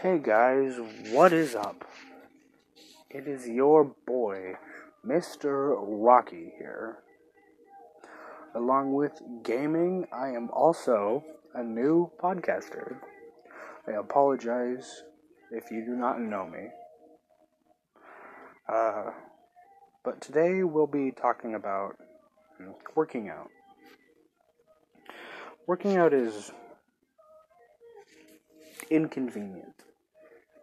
Hey guys, what is up? It is your boy, Mr. Rocky here. Along with gaming, I am also a new podcaster. I apologize if you do not know me. Uh, but today we'll be talking about working out. Working out is inconvenient,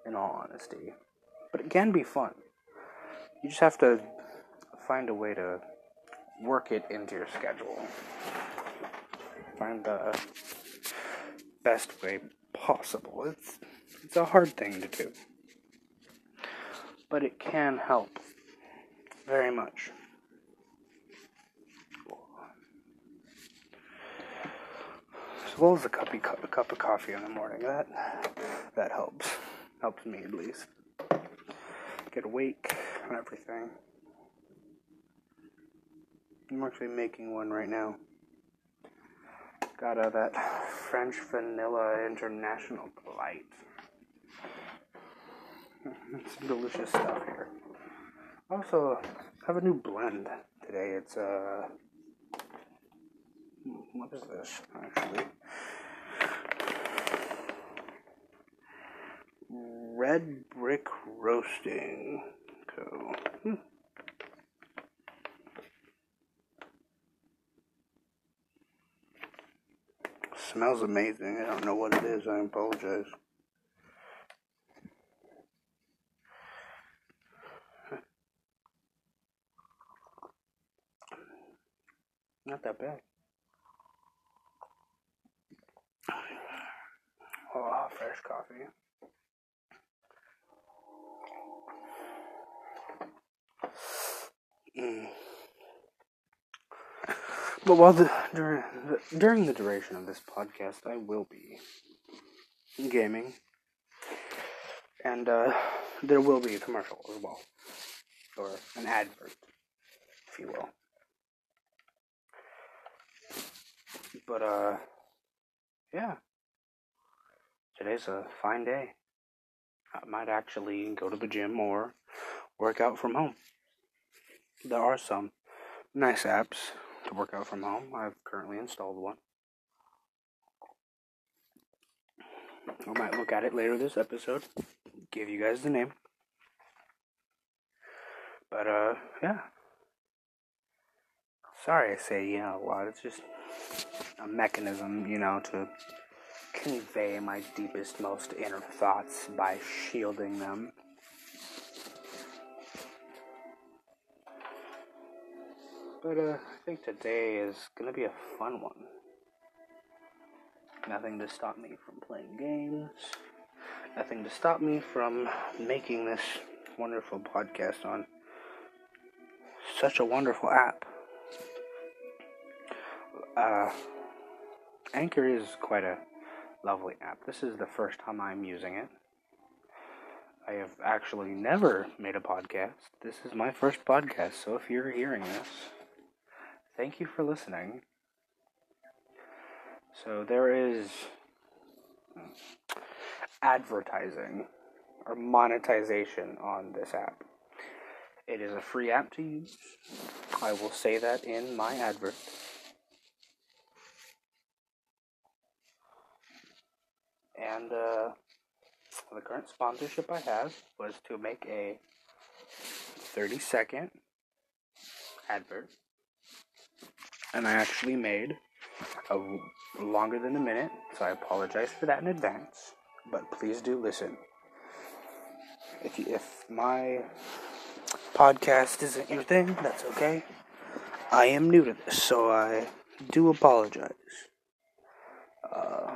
in all honesty, but it can be fun. You just have to find a way to work it into your schedule. Find the best way possible. It's it's a hard thing to do. But it can help very much. As well as a cup, of, a cup of coffee in the morning. That that helps. Helps me at least. Get awake and everything. I'm actually making one right now. Got uh, that French Vanilla International Delight. Some delicious stuff here. Also, have a new blend today. It's uh, what is this actually? Red Brick Roasting Co. Hmm. Smells amazing. I don't know what it is. I apologize. Not that bad. Oh, fresh coffee. Mm. But while the during the, during the duration of this podcast, I will be gaming, and uh, there will be a commercial as well, or an advert, if you will. But uh, yeah, today's a fine day. I might actually go to the gym or work out from home. There are some nice apps to work out from home. I've currently installed one. I might look at it later this episode, give you guys the name. But, uh, yeah. Sorry I say yeah a lot. It's just a mechanism, you know, to convey my deepest, most inner thoughts by shielding them. But uh, I think today is gonna be a fun one. Nothing to stop me from playing games. Nothing to stop me from making this wonderful podcast on such a wonderful app. Uh, Anchor is quite a lovely app. This is the first time I'm using it. I have actually never made a podcast. This is my first podcast, so if you're hearing this, thank you for listening. So there is advertising or monetization on this app. It is a free app to use. I will say that in my advert. And uh, the current sponsorship I have was to make a 30 second advert and I actually made a longer than a minute, so I apologize for that in advance. But please do listen. If you, if my podcast isn't your thing, that's okay. I am new to this, so I do apologize. Uh,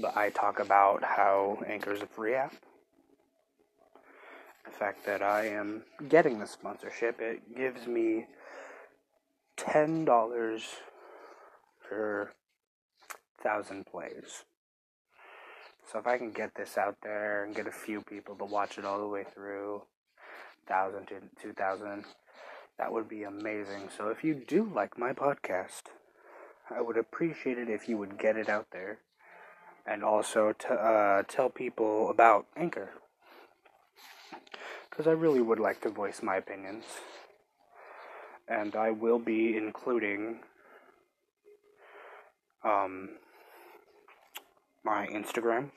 but I talk about how Anchor is a free app the fact that I am getting the sponsorship, it gives me ten dollars per thousand plays. So if I can get this out there and get a few people to watch it all the way through, thousand to two thousand, that would be amazing. So if you do like my podcast, I would appreciate it if you would get it out there and also to uh, tell people about Anchor. Because I really would like to voice my opinions. And I will be including um, my Instagram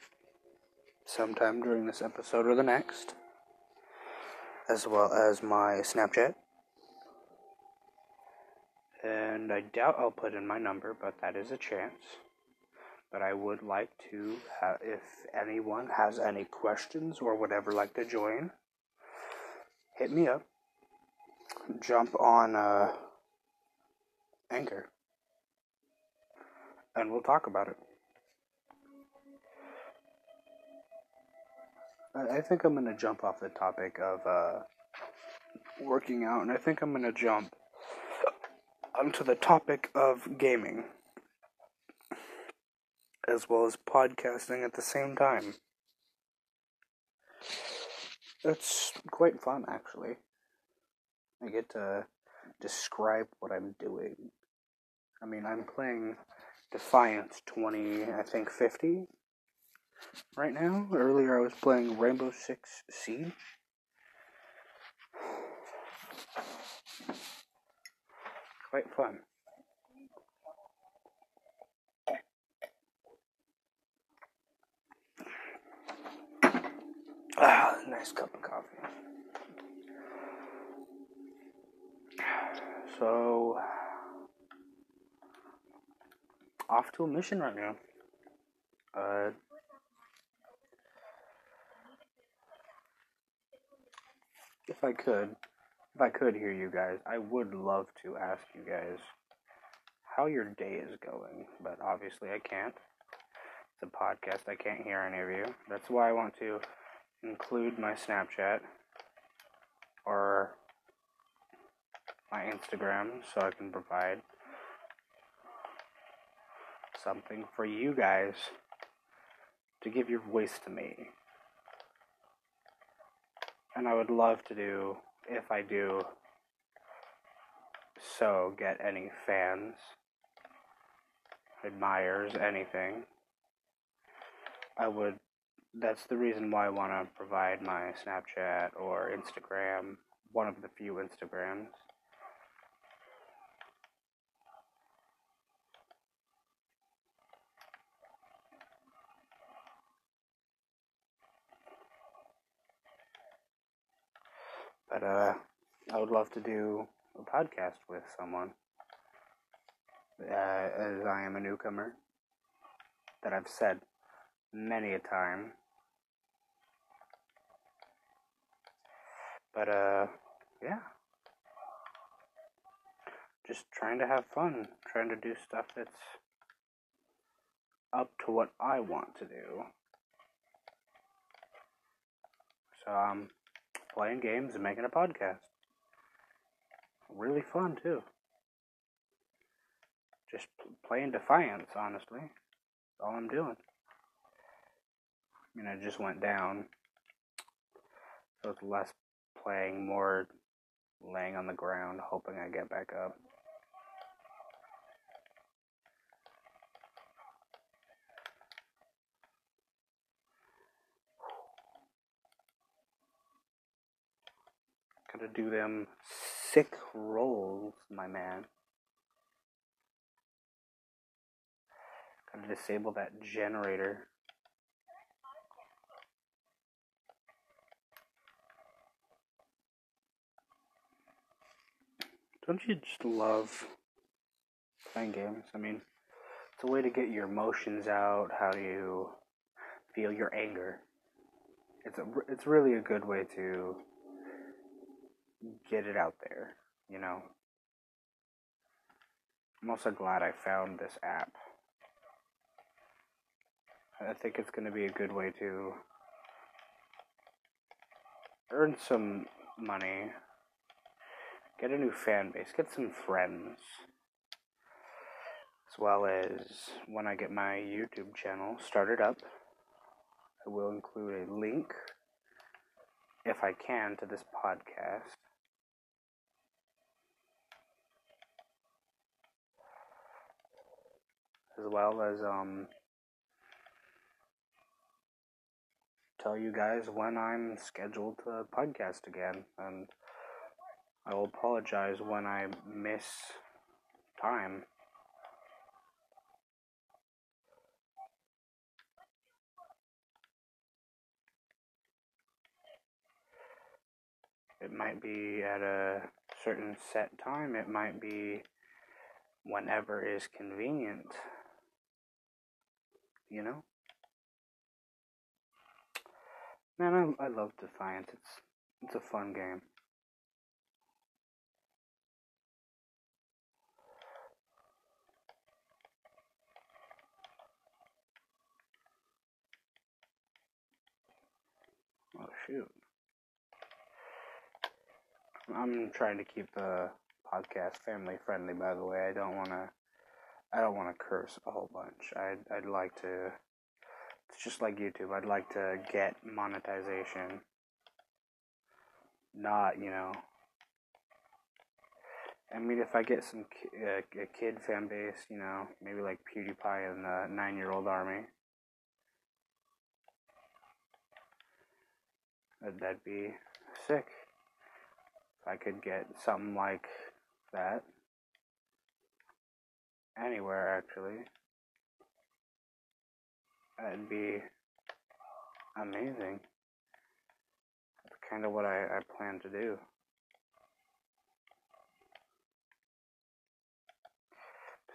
sometime during this episode or the next, as well as my Snapchat. And I doubt I'll put in my number, but that is a chance. But I would like to, if anyone has any questions or would ever like to join, hit me up. Jump on uh, Anchor. And we'll talk about it. I, think I'm going to jump off the topic of uh, working out, and I think I'm going to jump onto the topic of gaming as well as podcasting at the same time. It's quite fun, actually. I get to describe what I'm doing. I mean, I'm playing Defiance 20, I think 50 right now. Earlier, I was playing Rainbow Six Siege. Quite fun. Ah, nice cup of coffee. So, off to a mission right now. Uh, if I could, if I could hear you guys, I would love to ask you guys how your day is going, but obviously I can't. It's a podcast, I can't hear any of you. That's why I want to include my Snapchat or my Instagram so I can provide something for you guys to give your voice to me. And I would love to do, if I do so, get any fans, admirers, anything. I would that's the reason why I want to provide my Snapchat or Instagram, one of the few Instagrams. But uh, I would love to do a podcast with someone, uh, as I am a newcomer. That I've said many a time. But, uh, yeah. Just trying to have fun, trying to do stuff that's up to what I want to do. So I'm playing games and making a podcast. Really fun, too. Just playing Defiance, honestly. That's all I'm doing. I mean, I just went down. So it's less playing, more laying on the ground, hoping I get back up. Gotta do them sick rolls, my man. Gotta disable that generator. Don't you just love playing games? I mean, it's a way to get your emotions out. How you feel your anger? It's a, it's really a good way to get it out there, you know. I'm also glad I found this app. I think it's going to be a good way to earn some money get a new fan base, get some friends. As well as when I get my YouTube channel started up, I will include a link, if I can, to this podcast. As well as um, tell you guys when I'm scheduled to podcast again, and I will apologize when I miss time. It might be at a certain set time, it might be whenever is convenient. You know? Man, I, I love Defiance. It's it's a fun game. Oh shoot. I'm trying to keep the podcast family friendly by the way. I don't wanna I don't wanna curse a whole bunch. I'd I'd like to it's just like YouTube. I'd like to get monetization. Not, you know. I mean, if I get some uh, a kid fan base, you know, maybe like PewDiePie and the nine year old army, that'd be sick. If I could get something like that anywhere, actually, that'd be amazing. That's kind of what I, I plan to do.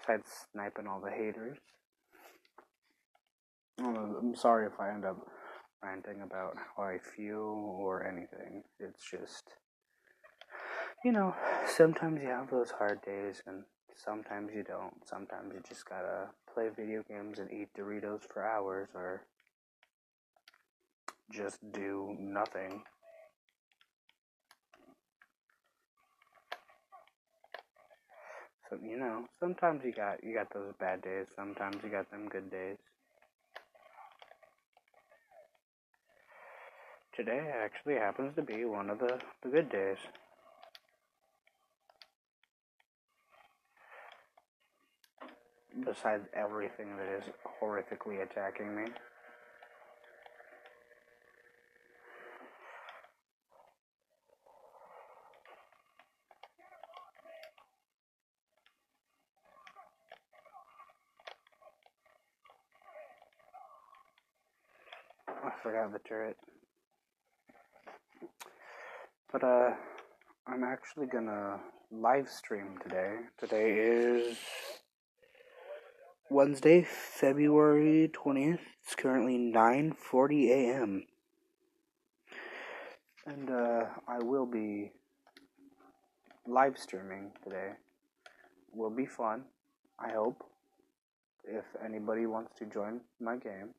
Besides sniping all the haters. Oh, I'm sorry if I end up ranting about how I feel or anything. It's just you know, sometimes you have those hard days and sometimes you don't. Sometimes you just gotta play video games and eat Doritos for hours or just do nothing. So you know, sometimes you got you got those bad days, sometimes you got them good days. Today actually happens to be one of the, the good days. besides everything that is horrifically attacking me. I forgot the turret. But, uh, I'm actually gonna live stream today. Today is Wednesday, February 20th. It's currently 9:40 a.m. And uh, I will be live streaming today. Will be fun, I hope. If anybody wants to join my game,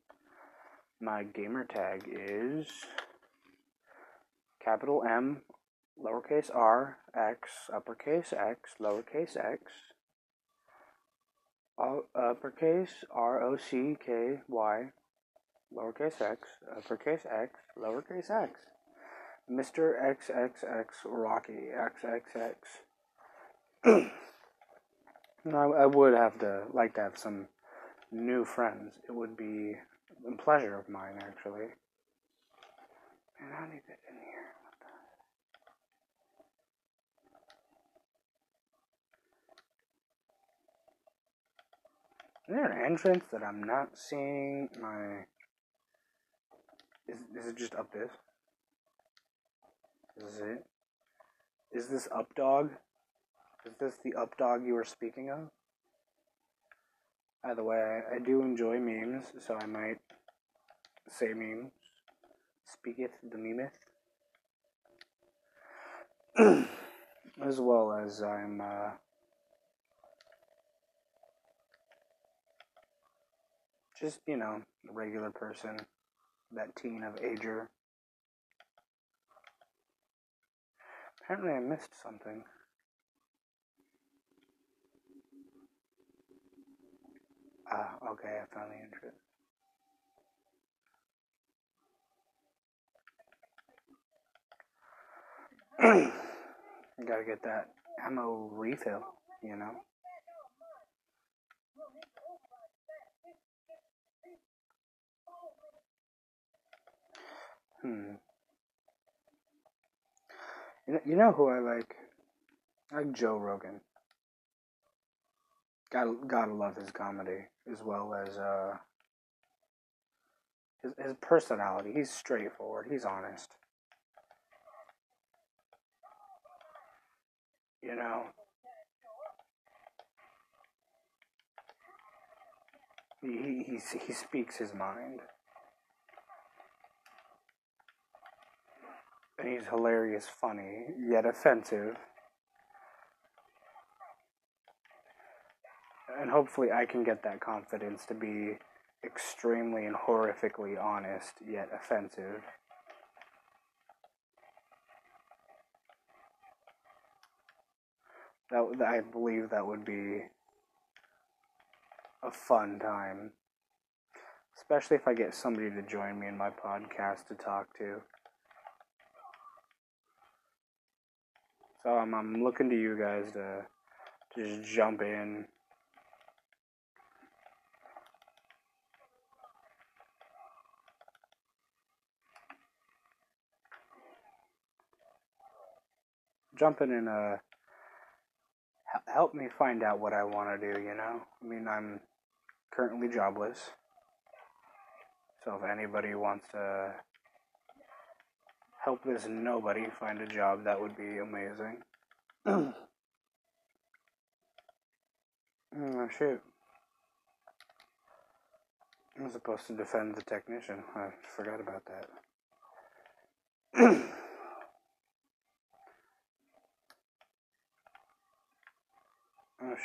my gamer tag is capital M, lowercase r, x, uppercase x, lowercase x uppercase R O C K Y, lowercase x, uppercase x, lowercase x. Mr. XXX Rocky XXX. I, I would have to like to have some new friends. It would be a pleasure of mine, actually. And you get in here? Is there an entrance that I'm not seeing? My is is it just up this? Is it? Is this up dog? Is this the up dog you were speaking of? By the way, I, I do enjoy memes, so I might say memes. Speaketh the memeth. as well as I'm uh, Just, you know, a regular person, that teen of ager. Apparently, I missed something. Ah, okay, I found the I gotta get that ammo refill, you know? Hmm. You know, you know who I like? I like Joe Rogan. Gotta gotta love his comedy as well as uh his his personality. He's straightforward. He's honest. You know. He he he speaks his mind. And he's hilarious, funny, yet offensive. And hopefully I can get that confidence to be extremely and horrifically honest, yet offensive. That I believe that would be a fun time. Especially if I get somebody to join me in my podcast to talk to. So I'm, I'm looking to you guys to, to just jump in. Jumping in and uh, help me find out what I want to do, you know? I mean, I'm currently jobless. So if anybody wants to help this nobody find a job, that would be amazing. oh, shoot. I'm supposed to defend the technician. I forgot about that.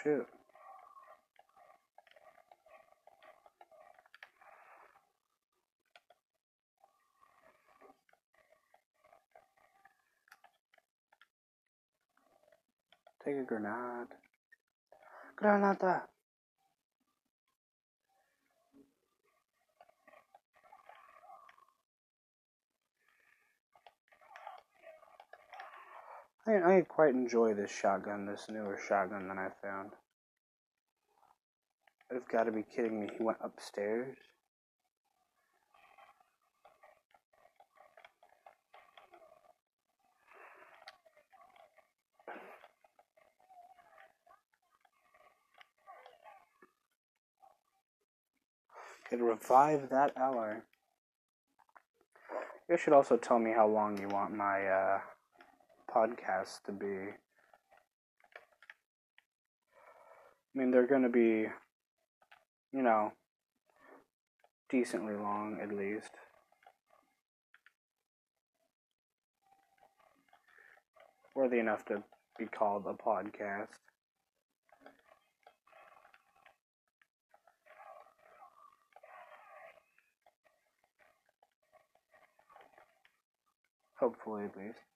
shoot. Take a grenade. Granada. I, I quite enjoy this shotgun, this newer shotgun that I found. You've got to be kidding me. He went upstairs? could revive that ally. You should also tell me how long you want my uh, podcast to be. I mean, they're going to be, you know, decently long at least. Worthy enough to be called a podcast. Hopefully, at least.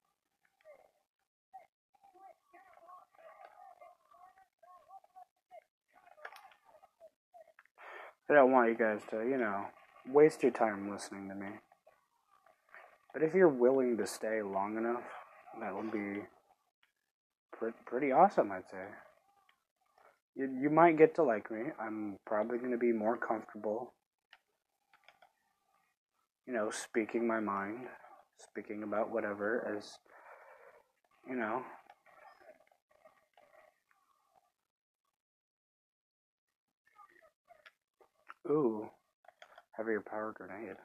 I don't want you guys to, you know, waste your time listening to me. But if you're willing to stay long enough, that would be pre- pretty awesome, I'd say. You, you might get to like me. I'm probably going to be more comfortable, you know, speaking my mind speaking about whatever as, you know, Ooh, heavier power grenade.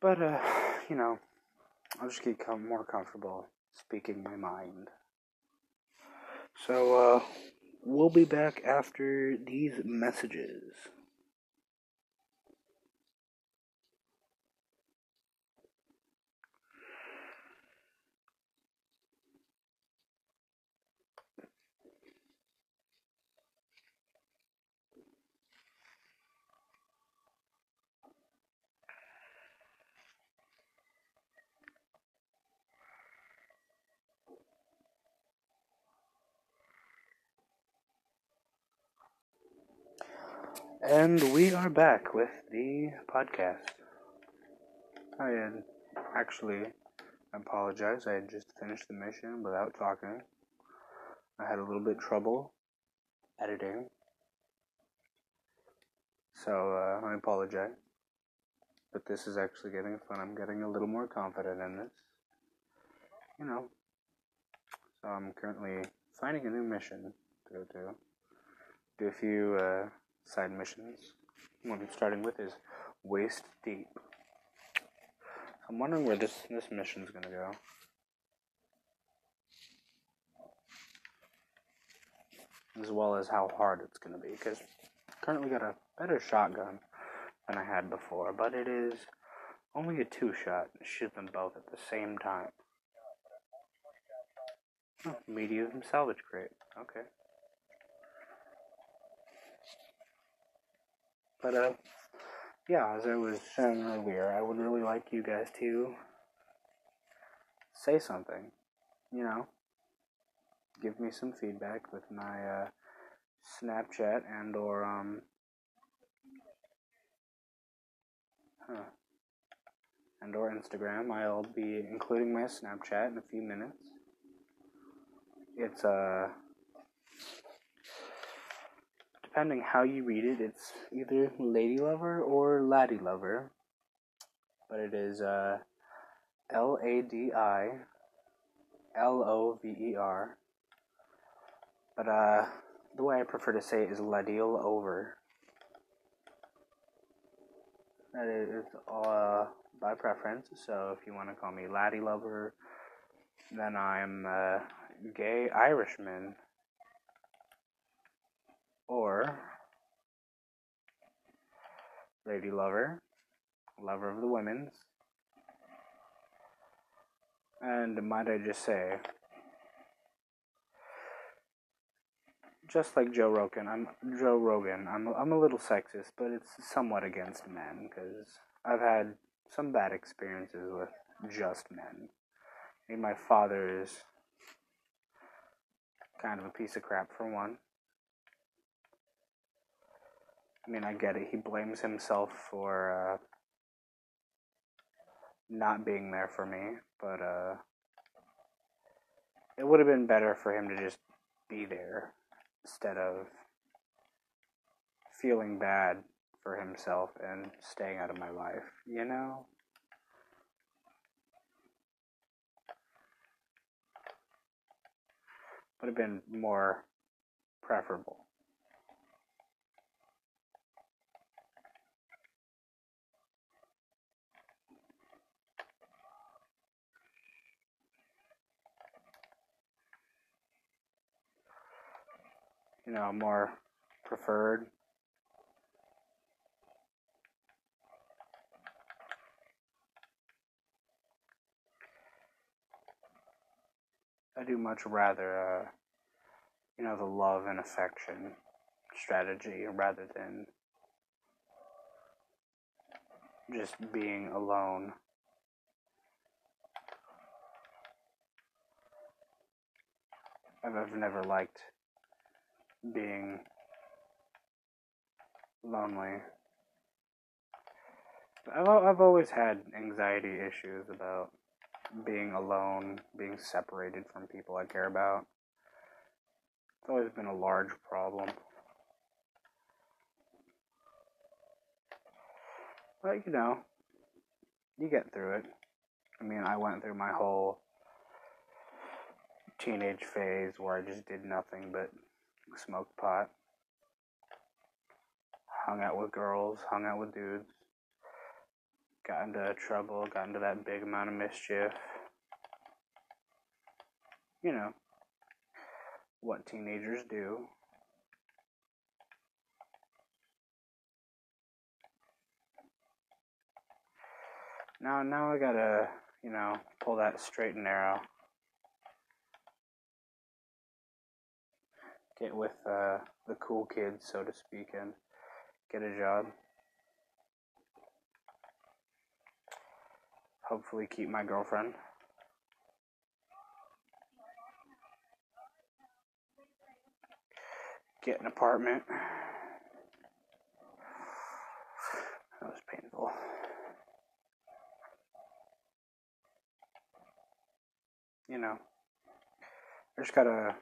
But, uh, you know, I'll just get com- more comfortable speaking my mind. So, uh, we'll be back after these messages. And we are back with the podcast. I had actually, apologize, I had just finished the mission without talking. I had a little bit trouble editing. So uh, I apologize. But this is actually getting fun. I'm getting a little more confident in this. You know. So I'm currently finding a new mission to go to. Do a few uh, side missions. What I'm starting with is Waist Deep. I'm wondering where this this mission's gonna go. As well as how hard it's gonna be, because currently got a better shotgun than I had before, but it is only a two shot. Shoot them both at the same time. Oh, medium salvage crate. Okay. But, uh, yeah, as I was saying earlier, I would really like you guys to say something. You know, give me some feedback with my, uh, Snapchat and or, um, huh, and or Instagram. I'll be including my Snapchat in a few minutes. It's uh depending how you read it, it's either Lady Lover or Laddie Lover. But it is uh L A D I L O V E R. But uh the way I prefer to say it is Ladil over. That is uh, by preference. So if you want to call me Laddie Lover, then I'm a gay Irishman. Or Lady Lover, lover of the women's. And might I just say, just like Joe Rogan, I'm Joe Rogan. I'm I'm a little sexist, but it's somewhat against men because I've had some bad experiences with just men. I mean, my father is kind of a piece of crap for one. I mean, I get it. He blames himself for uh, not being there for me, but uh, it would have been better for him to just be there instead of feeling bad for himself and staying out of my life, you know? Would have been more preferable. You know, more preferred. I do much rather, uh, you know, the love and affection strategy rather than just being alone. I've never liked being lonely. I've, I've always had anxiety issues about being alone, being separated from people I care about. It's always been a large problem. But, you know, you get through it. I mean, I went through my whole teenage phase where I just did nothing but smoked pot, hung out with girls, hung out with dudes, got into trouble, got into that big amount of mischief. You know, what teenagers do. Now, now I gotta, you know, pull that straight and narrow. Get with uh, the cool kids, so to speak, and get a job. Hopefully, keep my girlfriend. Get an apartment. That was painful. You know, I just gotta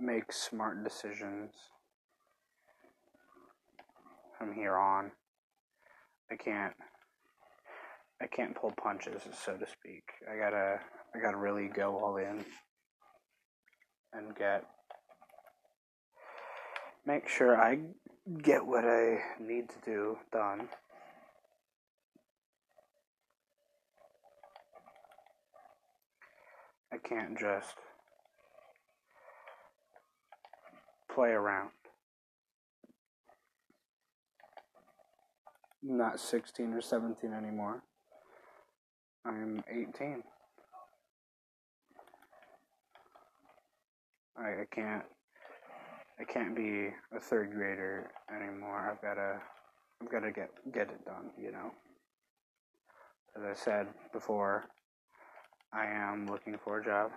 make smart decisions from here on. I can't I can't pull punches, so to speak. I gotta I gotta really go all in and get make sure I get what I need to do done. I can't just play around. not 16 or 17 anymore. I'm 18. I, I can't I can't be a third grader anymore. I've gotta I've gotta get get it done, you know. As I said before, I am looking for a job.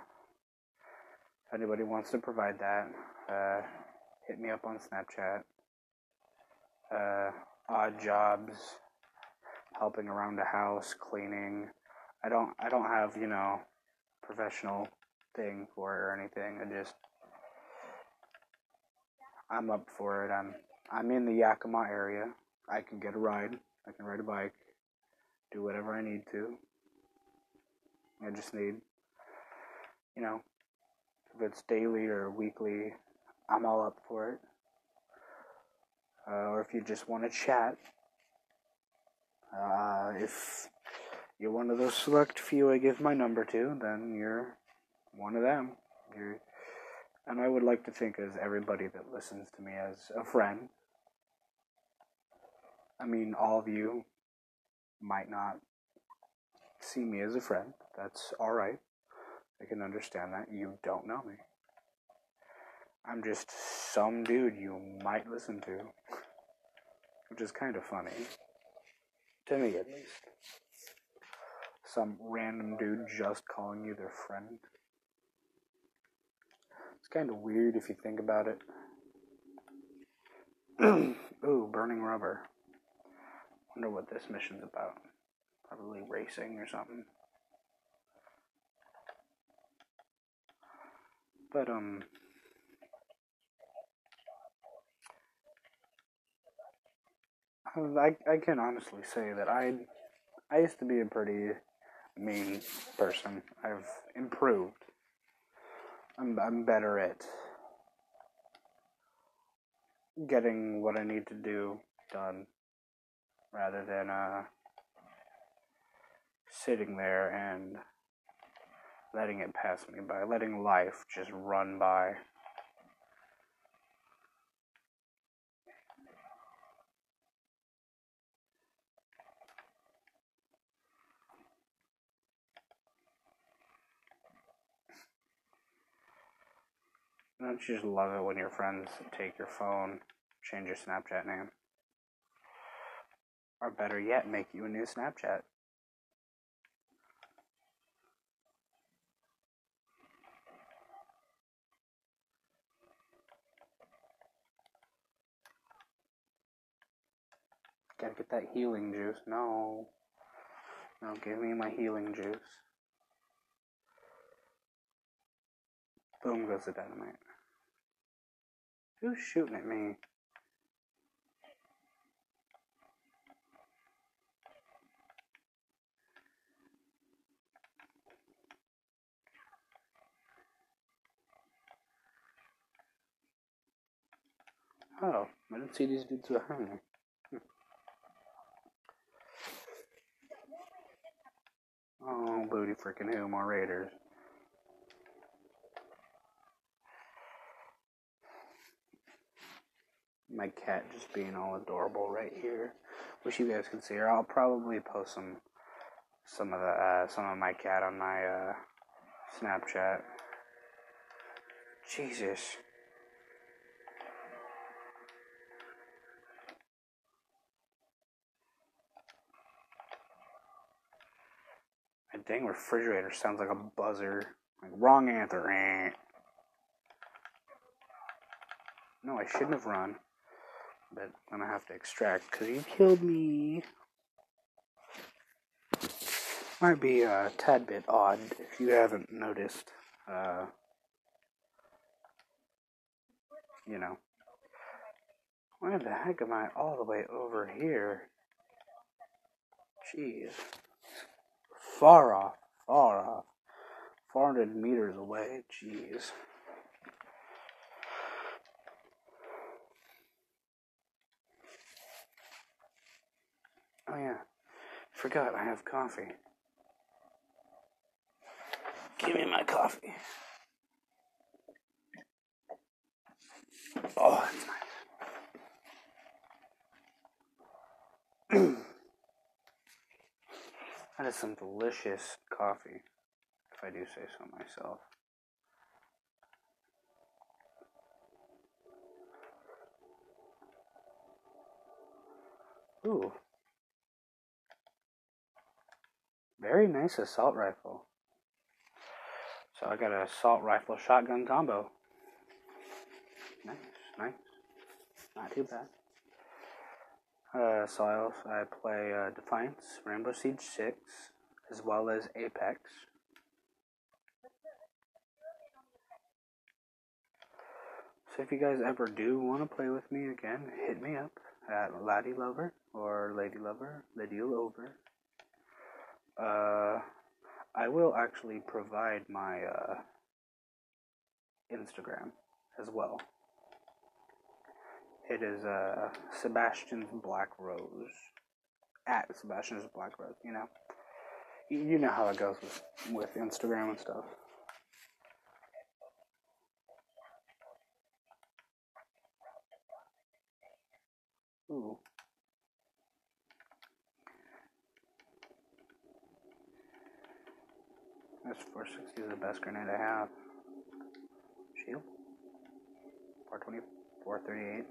If anybody wants to provide that, uh, hit me up on Snapchat. Uh, odd jobs, helping around the house, cleaning. I don't I don't have, you know, professional thing for it or anything. I just I'm up for it. I'm I'm in the Yakima area. I can get a ride. I can ride a bike. Do whatever I need to. I just need you know, if it's daily or weekly, I'm all up for it uh, or if you just want to chat. Uh, if you're one of those select few I give my number to, then you're one of them. You're, and I would like to think as everybody that listens to me as a friend. I mean, all of you might not see me as a friend. That's alright. I can understand that. You don't know me. I'm just some dude you might listen to. Which is kind of funny. To me, at least. Some random dude just calling you their friend. It's kind of weird if you think about it. Ooh, burning rubber. Wonder what this mission's about. Probably racing or something. But, um, I, I can honestly say that I I used to be a pretty mean person. I've improved. I'm I'm better at getting what I need to do done rather than uh sitting there and letting it pass me by, letting life just run by. Don't you just love it when your friends take your phone, change your Snapchat name? Or better yet, make you a new Snapchat. Gotta get that healing juice. No. No, give me my healing juice. Boom goes the dynamite. Who's shooting at me? Oh, I didn't see these dudes behind me. Hmm. Oh, booty freaking who? More raiders. My cat just being all adorable right here. Wish you guys could see her. I'll probably post some some of the uh, some of my cat on my uh, Snapchat. Jesus. My dang refrigerator sounds like a buzzer. Like wrong answer. No, I shouldn't have run but I'm gonna have to extract because you killed me. Might be a tad bit odd if you haven't noticed. Uh, you know. Why the heck am I all the way over here? Jeez. Far off. Far off. 400 meters away. Jeez. Oh, yeah. Forgot I have coffee. Give me my coffee. Oh, that's nice. that is some delicious coffee, if I do say so myself. Ooh. Very nice assault rifle. So I got a assault rifle shotgun combo. Nice, nice. Not too bad. Uh, so I, also, I play uh, Defiance, Rainbow Siege 6, as well as Apex. So if you guys ever do want to play with me again, hit me up at Laddie Lover or Lady Lover, Lady Lover. Uh, I will actually provide my uh, Instagram as well. It is uh, Sebastian's Black Rose. At Sebastian's Black Rose, you know. You know how it goes with, with Instagram and stuff. Ooh. This 460 is the best grenade I have. Shield. 420, 438.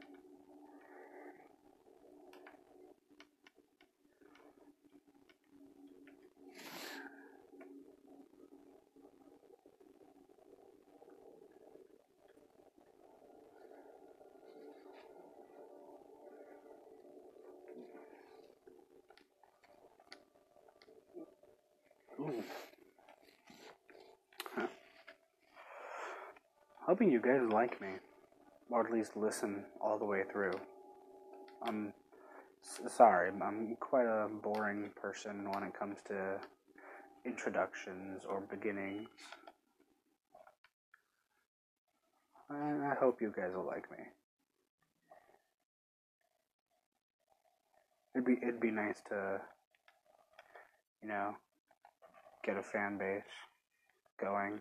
Ooh. Huh. Hoping you guys like me, or at least listen all the way through. I'm sorry, I'm quite a boring person when it comes to introductions or beginnings. I, I hope you guys will like me. It'd be it'd be nice to, you know, get a fan base going.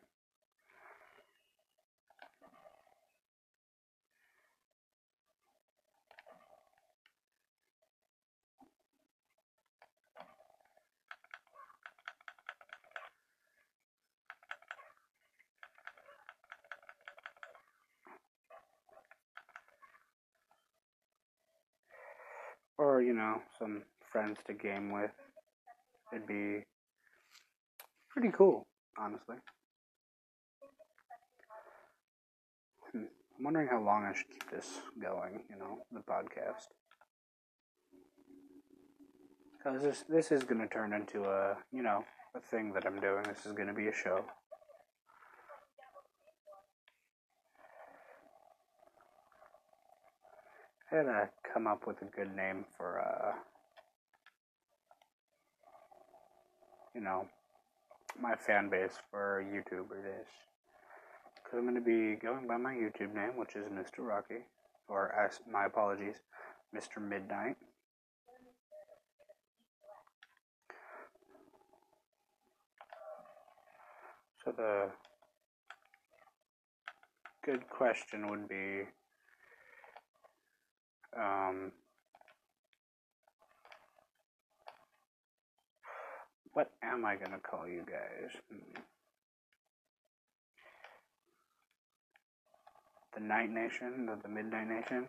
Or, you know, some friends to game with. It'd be pretty cool, honestly. Hmm. I'm wondering how long I should keep this going, you know, the podcast. Because this, this is going to turn into a, you know, a thing that I'm doing. This is going to be a show. I to come up with a good name for, uh, you know, my fan base for YouTubers is. Because I'm to be going by my YouTube name, which is Mr. Rocky, or as my apologies, Mr. Midnight. So the good question would be, um, what am I going to call you guys? Hmm. The Night Nation, the, the Midnight Nation?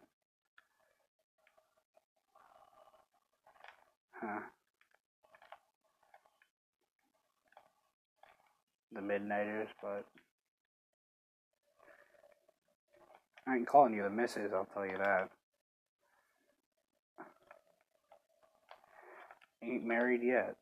Huh. The Midnighters, but I ain't calling you the Misses, I'll tell you that. Ain't married yet.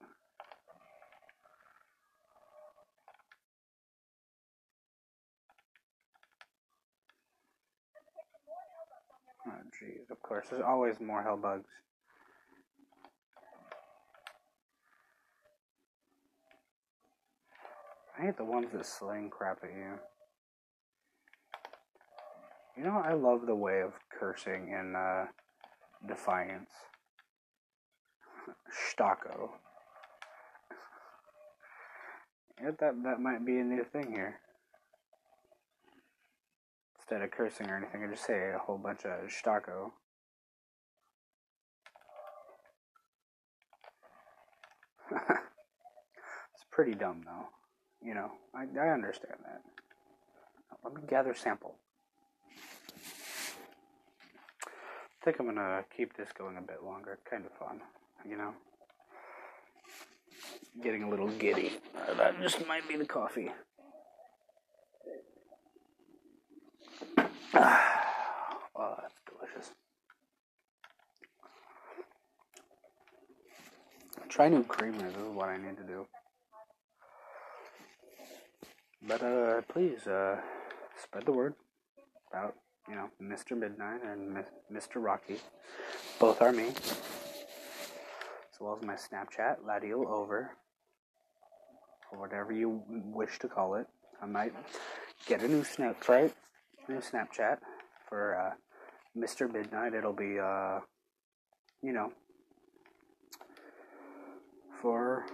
Oh, jeez. Of course, there's always more hell bugs. I hate the ones that sling crap at you. You know, I love the way of cursing in uh, Defiance. Stocko. Yeah, that that might be a new thing here. Instead of cursing or anything, I just say a whole bunch of shtako. it's pretty dumb though. You know, I, I understand that. Let me gather sample. I think I'm gonna keep this going a bit longer. Kind of fun, you know. Getting a little giddy. Uh, that just might be the coffee. oh, that's delicious. Try new creamers. This is what I need to do. But uh, please uh, spread the word about you know Mr. Midnight and Mr. Rocky. Both are me. As well as my Snapchat, Ladiel Over, or whatever you wish to call it. I might get a new Snapchat, new Snapchat for uh, Mr. Midnight. It'll be uh, you know for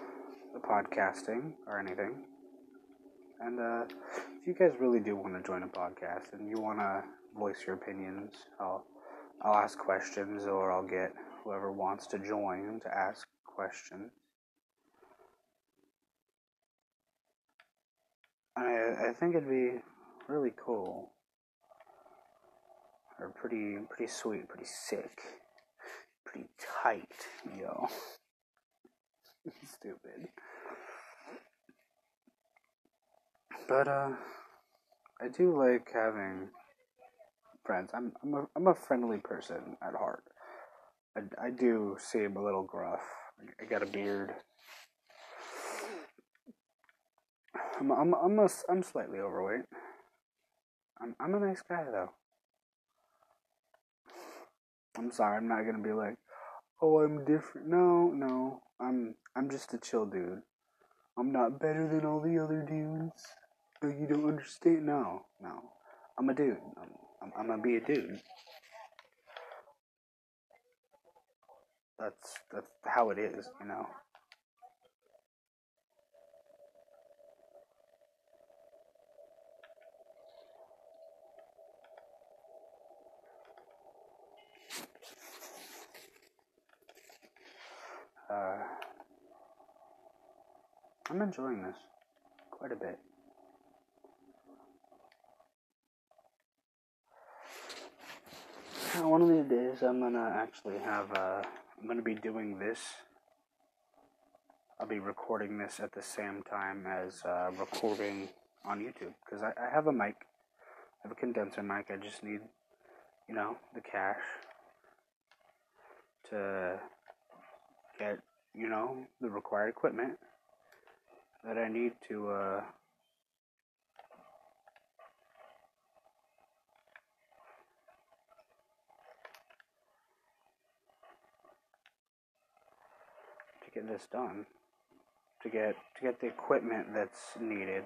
the podcasting or anything. And uh, if you guys really do want to join a podcast and you want to voice your opinions, I'll I'll ask questions or I'll get whoever wants to join to ask questions. I I think it'd be really cool or pretty pretty sweet, pretty sick, pretty tight, yo. Stupid. But uh, I do like having friends. I'm I'm a I'm a friendly person at heart. I, I do seem a little gruff. I got a beard. I'm I'm I'm a, I'm slightly overweight. I'm I'm a nice guy though. I'm sorry. I'm not gonna be like, oh, I'm different. No, no. I'm I'm just a chill dude. I'm not better than all the other dudes you don't understand? No, no. I'm a dude. I'm, I'm, I'm gonna be a dude. That's that's how it is, you know. Uh, I'm enjoying this quite a bit. one of these days I'm gonna actually have uh, I'm gonna be doing this. I'll be recording this at the same time as uh, recording on YouTube because I, I have a mic. I have a condenser mic. I just need, you know, the cash to get, you know, the required equipment that I need to uh, get this done, to get to get the equipment that's needed.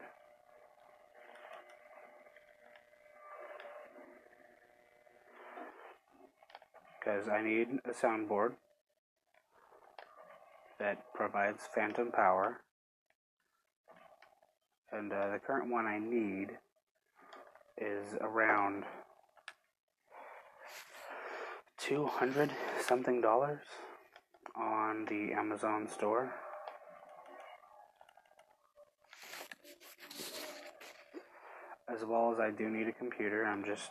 Because I need a soundboard that provides phantom power. And uh, the current one I need is around 200 something dollars on the Amazon store. As well as I do need a computer, I'm just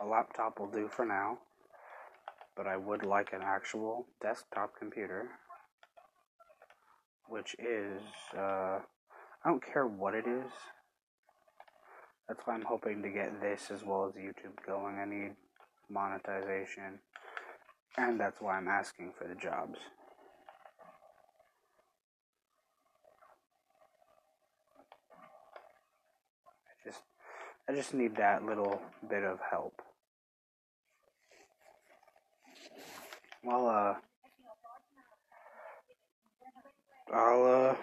a laptop will do for now. But I would like an actual desktop computer, which is, uh, I don't care what it is. That's why I'm hoping to get this as well as YouTube going. I need monetization. And that's why I'm asking for the jobs. I just I just need that little bit of help. Well uh I'll uh